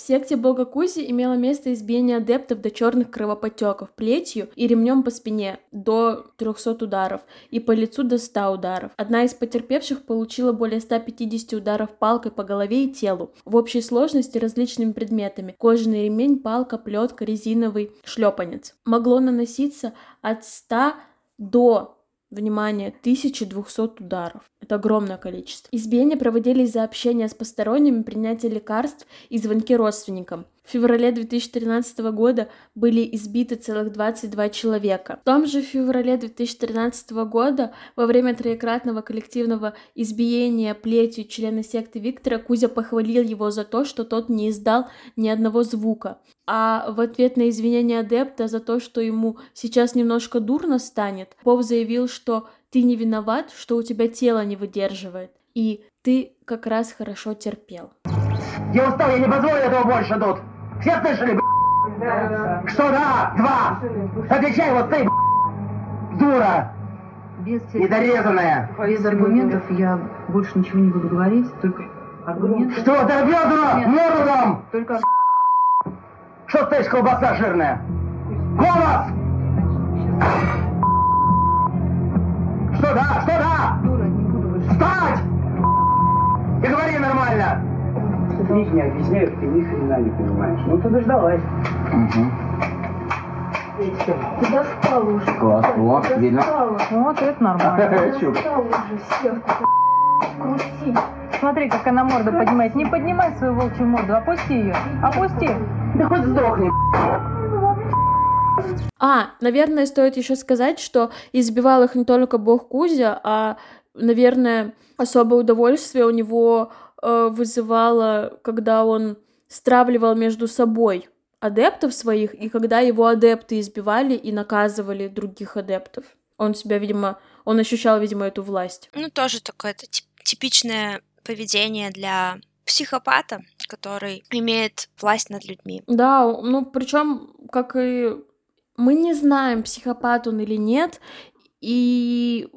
В секте бога Кузи имело место избиение адептов до черных кровоподтеков плетью и ремнем по спине до 300 ударов и по лицу до 100 ударов. Одна из потерпевших получила более 150 ударов палкой по голове и телу. В общей сложности различными предметами. Кожаный ремень, палка, плетка, резиновый шлепанец. Могло наноситься от 100 до Внимание, 1200 ударов. Это огромное количество. Избиения проводились за общение с посторонними, принятие лекарств и звонки родственникам. В феврале 2013 года были избиты целых 22 человека. В том же феврале 2013 года во время троекратного коллективного избиения плетью члена секты Виктора Кузя похвалил его за то, что тот не издал ни одного звука. А в ответ на извинения адепта за то, что ему сейчас немножко дурно станет, Пов заявил, что ты не виноват, что у тебя тело не выдерживает, и ты как раз хорошо терпел. Я устал, я не позволю этого больше тут. Все слышали, Да. Что да? Два. Отвечай вот ты, дура. Без Недорезанная. Без аргументов я больше ничего не буду говорить, только аргументы. Что? Морду дам! Только... Что стоишь, колбаса жирная? Голос! Что да? Что да? Дура, не буду больше. Встать! И говори нормально! Объясняй, объясняй, ты ни хрена не понимаешь. Ну ты дождалась. Угу. Ты достал уже. Класс, вот, видно. Вот, это нормально. Ты достал уже, севка. Крути. Смотри, как она морду поднимает. Не поднимай свою волчью морду, опусти ее. Опусти. Да хоть сдохни. А, наверное, стоит еще сказать, что избивал их не только бог Кузя, а, наверное, особое удовольствие у него э, вызывало, когда он стравливал между собой адептов своих, и когда его адепты избивали и наказывали других адептов. Он себя, видимо, он ощущал, видимо, эту власть. Ну, тоже такое -то типичное поведение для психопата, который имеет власть над людьми. Да, ну причем, как и мы не знаем, психопат он или нет, и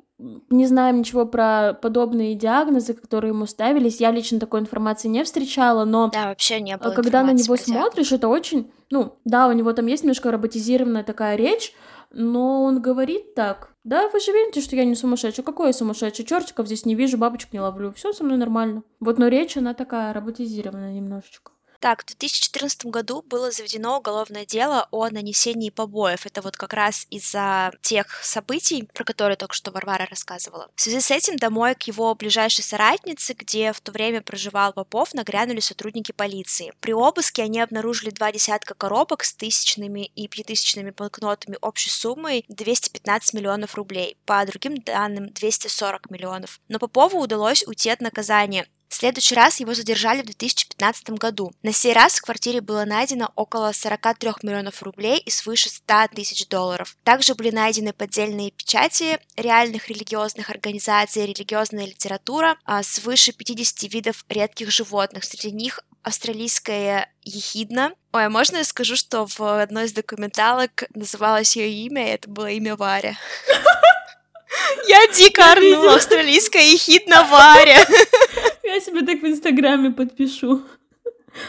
не знаем ничего про подобные диагнозы, которые ему ставились. Я лично такой информации не встречала, но... Да, вообще не было Когда на него смотришь, это очень... Ну, да, у него там есть немножко роботизированная такая речь, но он говорит так. Да, вы же видите, что я не сумасшедший. Какой я сумасшедший? Чертиков здесь не вижу, бабочек не ловлю. Все со мной нормально. Вот, но речь, она такая роботизированная немножечко. Так, в 2014 году было заведено уголовное дело о нанесении побоев. Это вот как раз из-за тех событий, про которые только что Варвара рассказывала. В связи с этим домой к его ближайшей соратнице, где в то время проживал Попов, нагрянули сотрудники полиции. При обыске они обнаружили два десятка коробок с тысячными и пятитысячными банкнотами общей суммой 215 миллионов рублей. По другим данным, 240 миллионов. Но Попову удалось уйти от наказания в следующий раз его задержали в 2015 году. На сей раз в квартире было найдено около 43 миллионов рублей и свыше 100 тысяч долларов. Также были найдены поддельные печати реальных религиозных организаций, религиозная литература, а, свыше 50 видов редких животных. Среди них австралийская ехидна. Ой, а можно я скажу, что в одной из документалок называлось ее имя, и это было имя Варя. Я дико орнула, австралийская ехидна Варя. Я себе так в Инстаграме подпишу.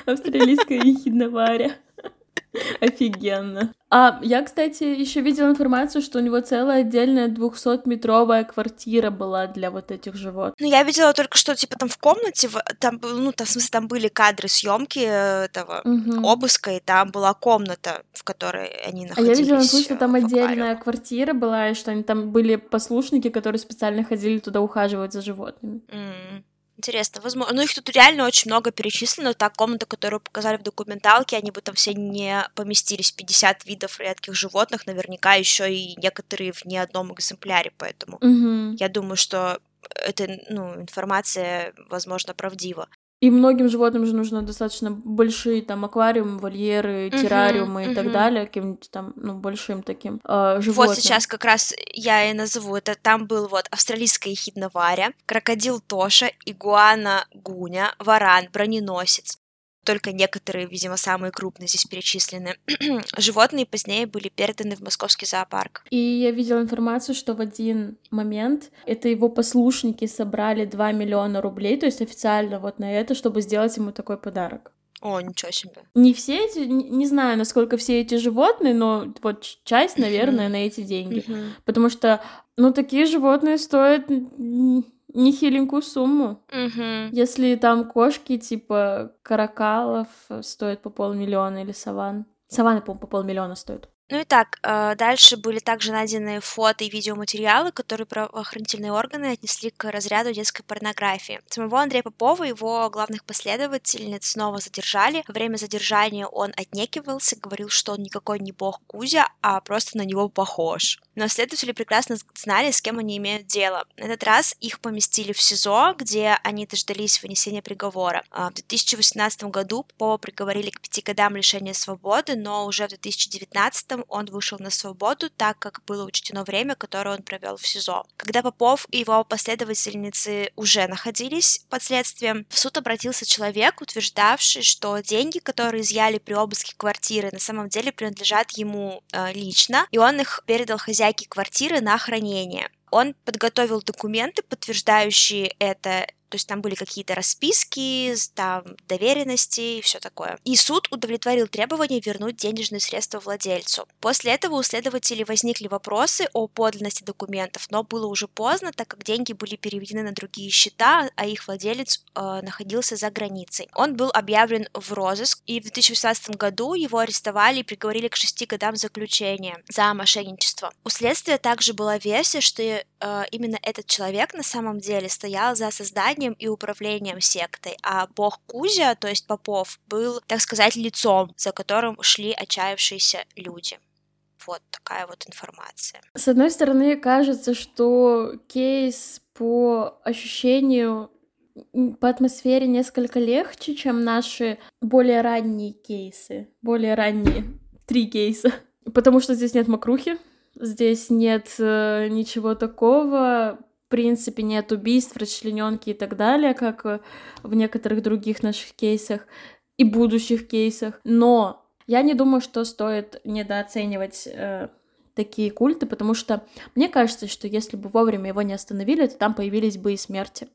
Австралийская ехидна Варя. Офигенно. А я, кстати, еще видела информацию, что у него целая отдельная 200-метровая квартира была для вот этих животных. Ну, я видела только что, типа, там в комнате, там, ну, там, в смысле, там были кадры съемки этого угу. обыска, и там была комната, в которой они находились. А я видела, что там отдельная квартира была, и что они там были послушники, которые специально ходили туда ухаживать за животными. Mm. Интересно, возможно. Ну, их тут реально очень много перечислено. Та комната, которую показали в документалке, они бы там все не поместились. 50 видов редких животных, наверняка еще и некоторые в ни одном экземпляре, поэтому угу. я думаю, что эта ну, информация, возможно, правдива. И многим животным же нужно достаточно большие там аквариумы, вольеры, террариумы uh-huh, и так далее, каким-нибудь там, ну, большим таким э, животным. Вот сейчас как раз я и назову. Это там был вот австралийская ехидна Варя, крокодил Тоша, игуана Гуня, варан, броненосец, только некоторые, видимо, самые крупные здесь перечислены. Животные позднее были переданы в московский зоопарк. И я видела информацию, что в один момент это его послушники собрали 2 миллиона рублей, то есть официально вот на это, чтобы сделать ему такой подарок. О, ничего себе. Не все эти, не знаю, насколько все эти животные, но вот часть, наверное, на эти деньги. Потому что, ну, такие животные стоят нехиленькую сумму. Если там кошки типа каракалов стоят по полмиллиона или саван. Саваны, по-моему, по полмиллиона стоят. Ну и так, э, дальше были также найдены фото и видеоматериалы, которые правоохранительные органы отнесли к разряду детской порнографии. Самого Андрея Попова и его главных последовательниц снова задержали. Во время задержания он отнекивался, говорил, что он никакой не бог Кузя, а просто на него похож. Но следователи прекрасно знали, с кем они имеют дело. На этот раз их поместили в СИЗО, где они дождались вынесения приговора. А в 2018 году Попова приговорили к пяти годам лишения свободы, но уже в 2019 он вышел на свободу, так как было учтено время, которое он провел в СИЗО. Когда Попов и его последовательницы уже находились под следствием, в суд обратился человек, утверждавший, что деньги, которые изъяли при обыске квартиры, на самом деле принадлежат ему э, лично, и он их передал хозяйке квартиры на хранение. Он подготовил документы, подтверждающие это то есть там были какие-то расписки, там доверенности и все такое. И суд удовлетворил требование вернуть денежные средства владельцу. После этого у следователей возникли вопросы о подлинности документов, но было уже поздно, так как деньги были переведены на другие счета, а их владелец э, находился за границей. Он был объявлен в розыск, и в 2018 году его арестовали и приговорили к шести годам заключения за мошенничество. У следствия также была версия, что э, именно этот человек на самом деле стоял за создание созданием и управлением сектой, а бог Кузя, то есть Попов, был, так сказать, лицом, за которым шли отчаявшиеся люди. Вот такая вот информация. С одной стороны, кажется, что кейс по ощущению по атмосфере несколько легче, чем наши более ранние кейсы. Более ранние три кейса. Потому что здесь нет мокрухи, здесь нет э, ничего такого принципе нет убийств, расчлененки и так далее, как э, в некоторых других наших кейсах и будущих кейсах. Но я не думаю, что стоит недооценивать э, такие культы, потому что мне кажется, что если бы вовремя его не остановили, то там появились бы и смерти.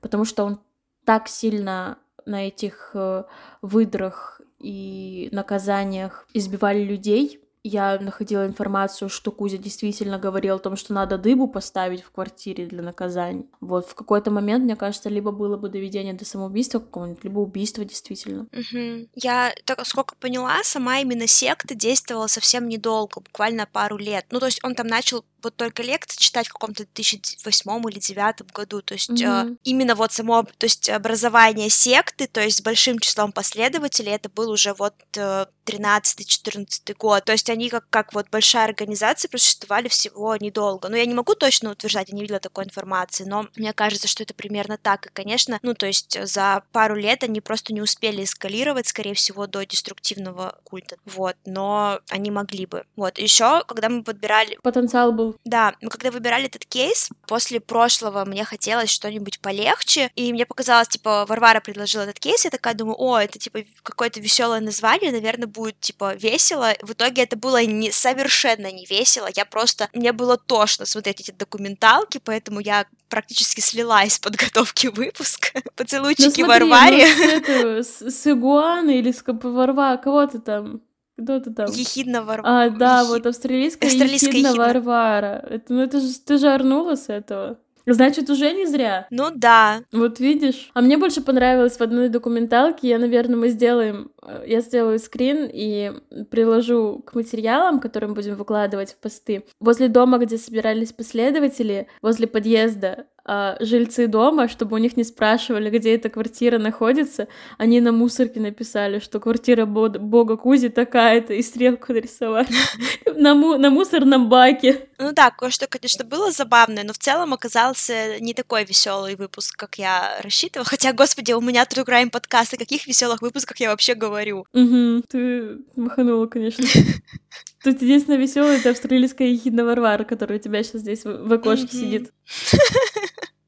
Потому что он так сильно на этих э, выдрах и наказаниях избивали людей, я находила информацию, что Кузя действительно говорил о том, что надо дыбу поставить в квартире для наказания. Вот в какой-то момент, мне кажется, либо было бы доведение до самоубийства какого-нибудь, либо убийство действительно. Угу. Я, так сколько поняла, сама именно секта действовала совсем недолго, буквально пару лет. Ну, то есть он там начал вот только лекции читать в каком-то 2008 или 2009 году, то есть mm-hmm. э, именно вот само, то есть образование секты, то есть с большим числом последователей, это был уже вот э, 13-14 год, то есть они как, как вот большая организация просуществовали всего недолго, ну я не могу точно утверждать, я не видела такой информации, но мне кажется, что это примерно так, и конечно, ну то есть за пару лет они просто не успели эскалировать, скорее всего, до деструктивного культа, вот, но они могли бы, вот, еще, когда мы подбирали... Потенциал был да, мы когда выбирали этот кейс, после прошлого мне хотелось что-нибудь полегче, и мне показалось, типа, Варвара предложила этот кейс, я такая думаю, о, это, типа, какое-то веселое название, наверное, будет, типа, весело. В итоге это было не, совершенно не весело, я просто, мне было тошно смотреть эти документалки, поэтому я практически слилась с подготовки выпуска. Поцелуйчики ну, смотри, Варваре. Ну, с, эту, с, с Игуаной или с Варвара, кого ты там? Кто ты там? Ехидна Варвара. А, да, Ехид... вот австралийская, австралийская ехидна, ехидна Варвара. Это, ну это же ты же орнула с этого. Значит, уже не зря. Ну да. Вот видишь. А мне больше понравилось в одной документалке. Я, наверное, мы сделаем... Э, я сделаю скрин и приложу к материалам, которые мы будем выкладывать в посты. Возле дома, где собирались последователи, возле подъезда, жильцы дома, чтобы у них не спрашивали, где эта квартира находится, они на мусорке написали, что квартира бога Кузи такая-то, и стрелку нарисовали на, му на мусорном баке. Ну да, кое-что, конечно, было забавное, но в целом оказался не такой веселый выпуск, как я рассчитывала. Хотя, господи, у меня True Crime подкаст, о каких веселых выпусках я вообще говорю? Угу, ты маханула, конечно. Тут единственное веселое это австралийская ехидна Варвара, которая у тебя сейчас здесь в окошке сидит.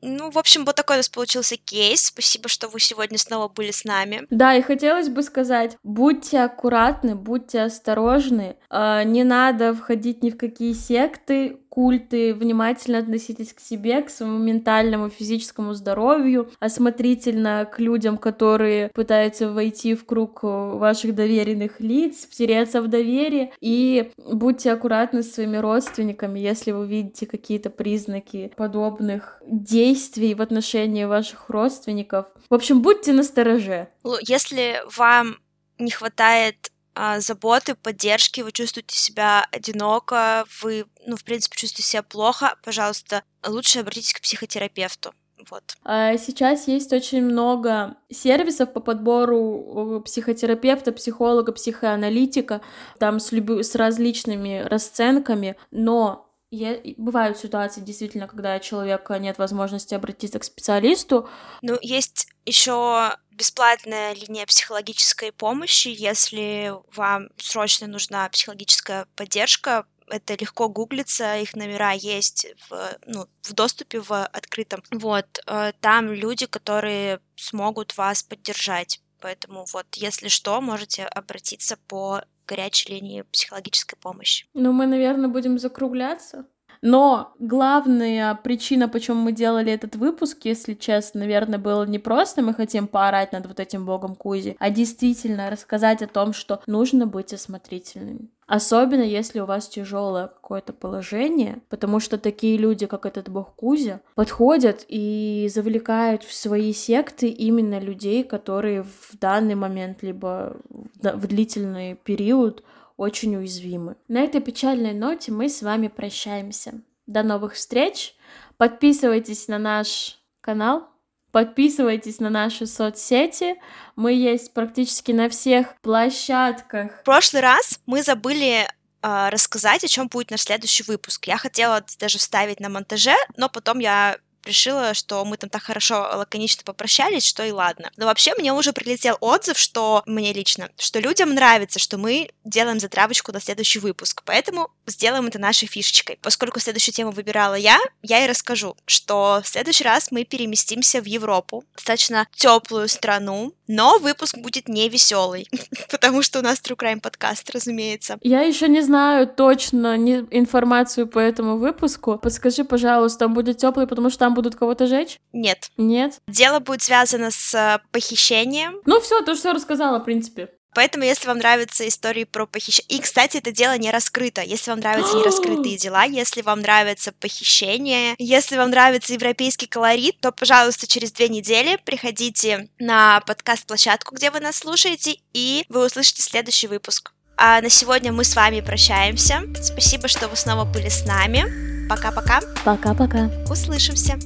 Ну, в общем, вот такой у нас получился кейс. Спасибо, что вы сегодня снова были с нами. Да, и хотелось бы сказать, будьте аккуратны, будьте осторожны, э, не надо входить ни в какие секты, культы, внимательно относитесь к себе, к своему ментальному, физическому здоровью, осмотрительно к людям, которые пытаются войти в круг ваших доверенных лиц, втереться в доверие, и будьте аккуратны с своими родственниками, если вы видите какие-то признаки подобных действий в отношении ваших родственников. В общем, будьте настороже. Если вам не хватает а, заботы, поддержки, вы чувствуете себя одиноко, вы, ну, в принципе, чувствуете себя плохо, пожалуйста, лучше обратитесь к психотерапевту. Вот. А сейчас есть очень много сервисов по подбору психотерапевта, психолога, психоаналитика, там с, люб... с различными расценками, но я... Бывают ситуации, действительно, когда у человека нет возможности обратиться к специалисту. Ну, есть еще бесплатная линия психологической помощи, если вам срочно нужна психологическая поддержка, это легко гуглится, их номера есть в, ну, в доступе в открытом. Вот, э, там люди, которые смогут вас поддержать. Поэтому вот, если что, можете обратиться по горячей линии психологической помощи. Ну, мы, наверное, будем закругляться. Но главная причина, почему мы делали этот выпуск, если честно, наверное, было не просто мы хотим поорать над вот этим богом Кузи, а действительно рассказать о том, что нужно быть осмотрительными. Особенно если у вас тяжелое какое-то положение, потому что такие люди, как этот бог Кузя, подходят и завлекают в свои секты именно людей, которые в данный момент либо в длительный период очень уязвимы. На этой печальной ноте мы с вами прощаемся. До новых встреч. Подписывайтесь на наш канал, подписывайтесь на наши соцсети. Мы есть практически на всех площадках. В прошлый раз мы забыли э, рассказать, о чем будет наш следующий выпуск. Я хотела даже вставить на монтаже, но потом я решила, что мы там так хорошо лаконично попрощались, что и ладно. Но вообще мне уже прилетел отзыв, что мне лично, что людям нравится, что мы делаем затравочку на следующий выпуск, поэтому сделаем это нашей фишечкой. Поскольку следующую тему выбирала я, я и расскажу, что в следующий раз мы переместимся в Европу, достаточно теплую страну, но выпуск будет не веселый, потому что у нас True Crime подкаст, разумеется. Я еще не знаю точно не информацию по этому выпуску. Подскажи, пожалуйста, он будет теплый, потому что там будут кого-то жечь? Нет. Нет? Дело будет связано с э, похищением. Ну все, ты все рассказала, в принципе. Поэтому, если вам нравятся истории про похищение... И, кстати, это дело не раскрыто. Если вам нравятся нераскрытые дела, если вам нравится похищение, если вам нравится европейский колорит, то, пожалуйста, через две недели приходите на подкаст-площадку, где вы нас слушаете, и вы услышите следующий выпуск. А на сегодня мы с вами прощаемся. Спасибо, что вы снова были с нами. Пока-пока. Пока-пока. Услышимся.